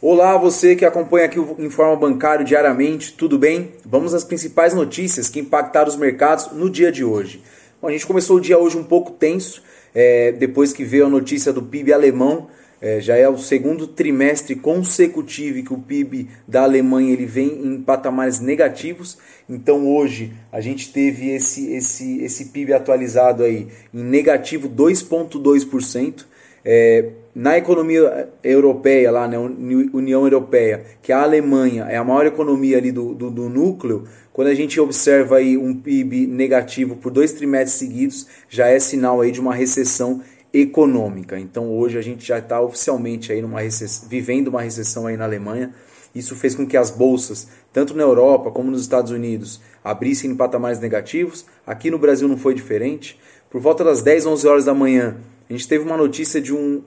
Olá, você que acompanha aqui o Informa Bancário diariamente, tudo bem? Vamos às principais notícias que impactaram os mercados no dia de hoje. Bom, a gente começou o dia hoje um pouco tenso, é, depois que veio a notícia do PIB alemão. É, já é o segundo trimestre consecutivo que o PIB da Alemanha ele vem em patamares negativos. Então hoje a gente teve esse, esse, esse PIB atualizado aí em negativo 2,2%. É, na economia europeia, lá na né, União Europeia, que a Alemanha é a maior economia ali do, do, do, núcleo, quando a gente observa aí um PIB negativo por dois trimestres seguidos, já é sinal aí de uma recessão econômica. Então hoje a gente já está oficialmente aí numa vivendo uma recessão aí na Alemanha. Isso fez com que as bolsas, tanto na Europa como nos Estados Unidos, abrissem em patamares negativos. Aqui no Brasil não foi diferente. Por volta das 10, 11 horas da manhã, a gente teve uma notícia de um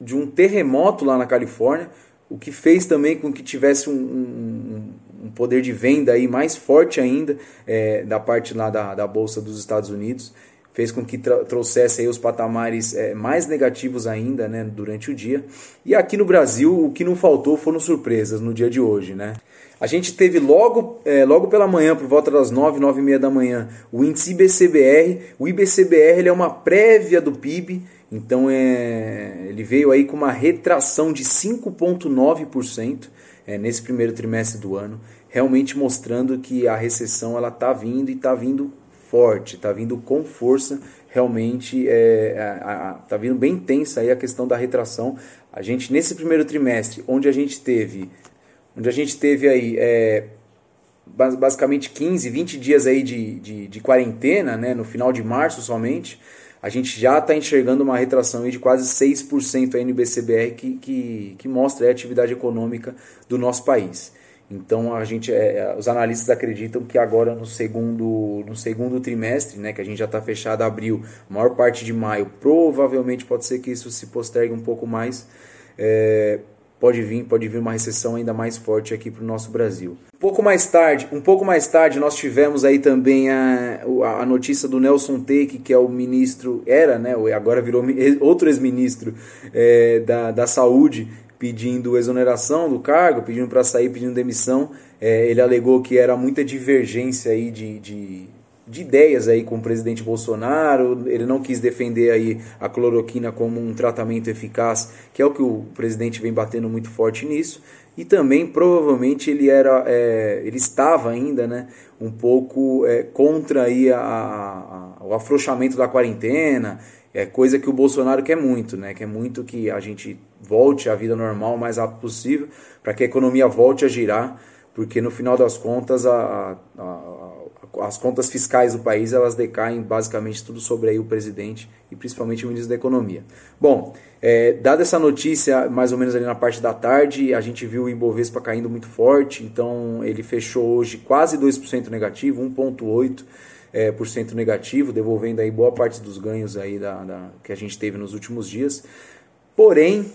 de um terremoto lá na Califórnia, o que fez também com que tivesse um, um, um poder de venda aí mais forte ainda é, da parte lá da, da Bolsa dos Estados Unidos, fez com que trouxesse aí os patamares é, mais negativos ainda né, durante o dia. E aqui no Brasil, o que não faltou foram surpresas no dia de hoje. Né? A gente teve logo, é, logo pela manhã, por volta das 9, 9 e meia da manhã, o índice IBCBR. O IBCBR ele é uma prévia do PIB, então é, ele veio aí com uma retração de 5,9% é, nesse primeiro trimestre do ano, realmente mostrando que a recessão ela está vindo e está vindo forte, está vindo com força, realmente é, está vindo bem tensa aí a questão da retração. A gente nesse primeiro trimestre, onde a gente teve, onde a gente teve aí é, basicamente 15, 20 dias aí de, de, de quarentena, né, no final de março somente, a gente já está enxergando uma retração de quase 6% aí no IBCBR que, que, que mostra a atividade econômica do nosso país. Então a gente, é, os analistas acreditam que agora no segundo, no segundo trimestre, né, que a gente já está fechado abril, maior parte de maio, provavelmente pode ser que isso se postergue um pouco mais. É, pode vir, pode vir uma recessão ainda mais forte aqui para o nosso Brasil. Um pouco mais tarde, um pouco mais tarde nós tivemos aí também a, a notícia do Nelson Teike, que é o ministro, era, né, agora virou outro ex-ministro é, da, da saúde, pedindo exoneração do cargo, pedindo para sair, pedindo demissão. É, ele alegou que era muita divergência aí de, de de ideias aí com o presidente Bolsonaro, ele não quis defender aí a cloroquina como um tratamento eficaz, que é o que o presidente vem batendo muito forte nisso, e também provavelmente ele era, é, ele estava ainda, né, um pouco é, contra aí a, a, o afrouxamento da quarentena, é coisa que o Bolsonaro quer muito, né, quer muito que a gente volte à vida normal o mais rápido possível, para que a economia volte a girar, porque no final das contas a, a as contas fiscais do país elas decaem basicamente tudo sobre aí o presidente e principalmente o ministro da Economia. Bom, é, dada essa notícia, mais ou menos ali na parte da tarde, a gente viu o Ibovespa caindo muito forte, então ele fechou hoje quase 2% negativo, 1,8%. É, por cento negativo, devolvendo aí boa parte dos ganhos aí da, da, que a gente teve nos últimos dias. Porém,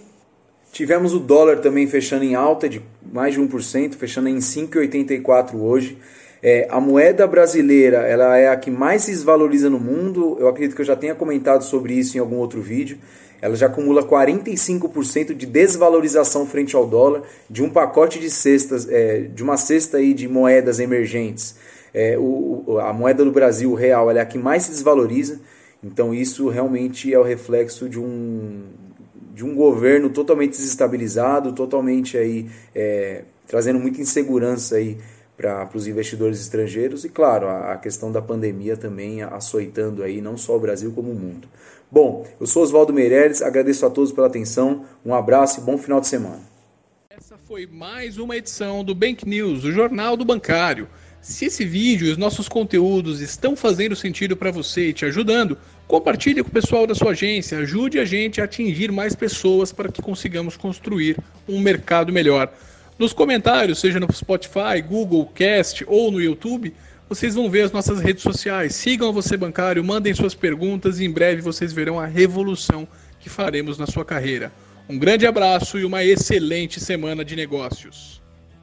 tivemos o dólar também fechando em alta de mais de 1%, fechando em 5,84 hoje. É, a moeda brasileira ela é a que mais se desvaloriza no mundo. Eu acredito que eu já tenha comentado sobre isso em algum outro vídeo. Ela já acumula 45% de desvalorização frente ao dólar de um pacote de cestas, é, de uma cesta aí de moedas emergentes. É, o, a moeda do Brasil, o real, é a que mais se desvaloriza. Então isso realmente é o reflexo de um, de um governo totalmente desestabilizado, totalmente aí é, trazendo muita insegurança aí para os investidores estrangeiros e, claro, a, a, questão da pandemia também açoitando aí não só o Brasil como o mundo. Bom, eu sou Oswaldo Meireles, agradeço a todos pela atenção, um abraço e bom final de semana. Essa foi mais uma edição do Bank News, o Jornal do Bancário. Se esse vídeo e os nossos conteúdos estão fazendo sentido para você e te ajudando, compartilhe com o pessoal da sua agência, ajude a gente a atingir mais pessoas para que consigamos construir um mercado melhor. Nos comentários, seja no Spotify, Google Cast ou no YouTube, vocês vão ver as nossas redes sociais. Sigam Você Bancário, mandem suas perguntas e em breve vocês verão a revolução que faremos na sua carreira. Um grande abraço e uma excelente semana de negócios.